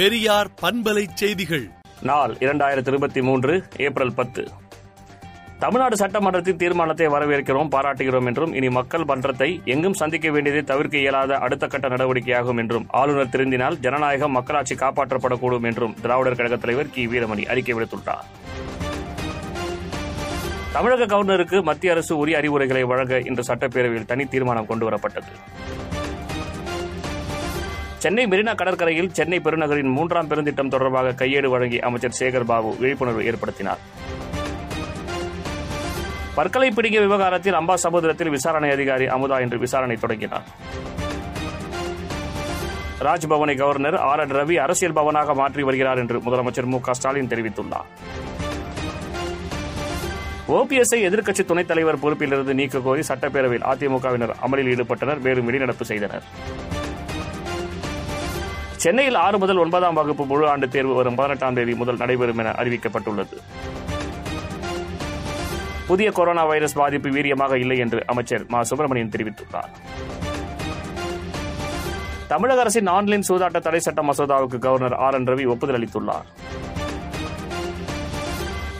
பெரியார் பண்பலை செய்திகள். நாள் இரண்டாயிரத்தி இருபத்தி மூன்று ஏப்ரல் பத்து. தமிழ்நாடு சட்டமன்றத்தின் தீர்மானத்தை வரவேற்கிறோம் பாராட்டுகிறோம் என்றும் இனி மக்கள் மன்றத்தை எங்கும் சந்திக்க வேண்டியதை தவிர்க்க இயலாத அடுத்த கட்ட நடவடிக்கையாகும் என்றும் ஆளுநர் திருந்தினால் ஜனநாயகம் மக்களாட்சி காப்பாற்றப்படக்கூடும் என்றும் திராவிடர் கழக தலைவர் கி. வீரமணி அறிக்கை விடுத்துள்ளார். தமிழக கவர்னருக்கு மத்திய அரசு உரிய அறிவுரைகளை வழங்க இன்று சட்டப்பேரவையில் தனி தீர்மானம் கொண்டுவரப்பட்டது. சென்னை மெரினா கடற்கரையில் சென்னை பெருநகரின் மூன்றாம் பெருந்திட்டம் தொடர்பாக கையேடு வழங்கி அமைச்சர் சேகர் பாபு விழிப்புணர்வு ஏற்படுத்தினார். பற்களை பிடிக்க விவகாரத்தில் அம்பா சமுதிரத்தில் விசாரணை அதிகாரி அமுதா இன்று விசாரணை தொடங்கினார். ராஜ்பவனை கவர்னர் ஆர் என் ரவி அரசியல் பவனாக மாற்றி வருகிறார் என்று முதலமைச்சர் மு க ஸ்டாலின் தெரிவித்துள்ளார். ஓபிஎஸ்ஐ எதிர்க்கட்சி துணைத் தலைவர் பொறுப்பிலிருந்து நீக்க கோரி சட்டப்பேரவையில் அதிமுகவினர் அமளியில் ஈடுபட்டனர் மேலும் வெளிநடப்பு செய்தனர். சென்னையில் ஆறு முதல் ஒன்பதாம் வகுப்பு முழு ஆண்டு தேர்வு வரும் பதினெட்டாம் தேதி முதல் நடைபெறும் என அறிவிக்கப்பட்டுள்ளது. புதிய கொரோனா வைரஸ் பாதிப்பு வீரியமாக இல்லை என்று அமைச்சர் மா. சுப்பிரமணியன் தெரிவித்துள்ளார். தமிழக அரசின் ஆன்லைன் சூதாட்ட தடை சட்ட மசோதாவுக்கு கவர்னர் ஆர். என். ரவி ஒப்புதல் அளித்துள்ளார்.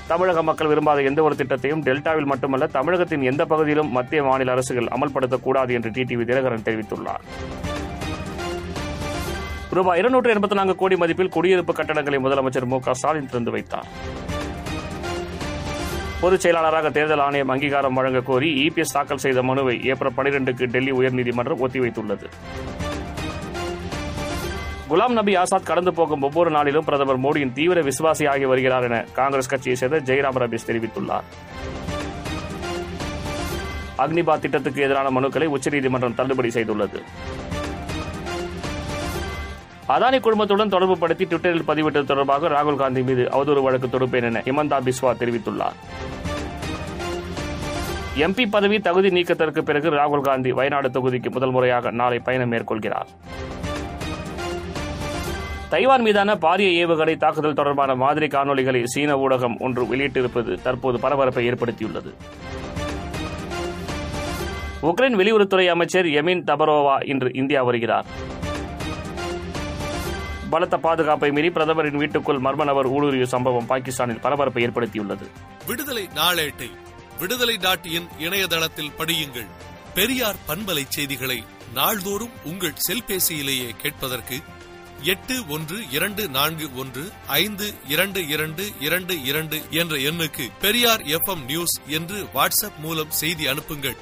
தமிழக மக்கள் விரும்பாத எந்த ஒரு திட்டத்தையும் டெல்டாவில் மட்டுமல்ல தமிழகத்தின் எந்த பகுதியிலும் மத்திய மாநில அரசுகள் அமல்படுத்தக்கூடாது என்று டிடிவி தினகரன் தெரிவித்துள்ளார். ரூபாய் இருநூற்று எண்பத்தி நான்கு கோடி மதிப்பில் குடியிருப்பு கட்டடங்களை முதலமைச்சர் மு க ஸ்டாலின் திறந்து வைத்தார். பொதுச் செயலாளராக தேர்தல் ஆணையம் அங்கீகாரம் வழங்க கோரி இபிஎஸ் தாக்கல் செய்த மனுவை ஏப்ரல் பனிரெண்டுக்கு டெல்லி உயர்நீதிமன்றம் ஒத்திவைத்துள்ளது. குலாம் நபி ஆசாத் கடந்து போகும் ஒவ்வொரு நாளிலும் பிரதமர் மோடியின் தீவிர விசுவாசியாகி வருகிறார் என காங்கிரஸ் கட்சியை சேர்ந்த ஜெயராம் ரமேஷ் தெரிவித்துள்ளார். அக்னிபாத் திட்டத்துக்கு எதிரான மனுக்களை உச்சநீதிமன்றம் தள்ளுபடி செய்துள்ளது. அதானி குழுமத்துடன் தொடர்பு படுத்தி ட்விட்டரில் பதிவிட்டது தொடர்பாக ராகுல் காந்தி மீது அவதூறு வழக்கு தொடுப்பேன் என ஹிமந்தா பிஸ்வா தெரிவித்துள்ளார். எம்பி பதவி தகுதி நீக்கத்திற்கு பிறகு ராகுல் காந்தி வயநாடு தொகுதிக்கு முதல் முறையாக நாளை பயணம் மேற்கொள்கிறார். தைவான் மீதான பாரிய ஏவுகணை தாக்குதல் தொடர்பான மாதிரி காணொலிகளை சீன ஊடகம் ஒன்று வெளியிட்டிருப்பது தற்போது பரபரப்பை ஏற்படுத்தியுள்ளது. உக்ரைன் வெளியுறவுத்துறை அமைச்சர் எமின் தபரோவா இன்று இந்தியா வருகிறார். பலத்த பாதுகாப்பை மீறி பிரதமரின் வீட்டுக்குள் மர்ம நபர் ஊடுருவிய சம்பவம் பாகிஸ்தானில் பரபரப்பை ஏற்படுத்தியுள்ளது. விடுதலை நாளேட்டை விடுதலை டாட் இன் இணையதளத்தில் படியுங்கள். பெரியார் பண்பலை செய்திகளை நாள்தோறும் உங்கள் செல்பேசியிலேயே கேட்பதற்கு எட்டு ஒன்று இரண்டு நான்கு ஒன்று ஐந்து இரண்டு இரண்டு இரண்டு இரண்டு என்ற எண்ணுக்கு பெரியார் எஃப்எம் நியூஸ் என்று வாட்ஸ்அப் மூலம் செய்தி அனுப்புங்கள்.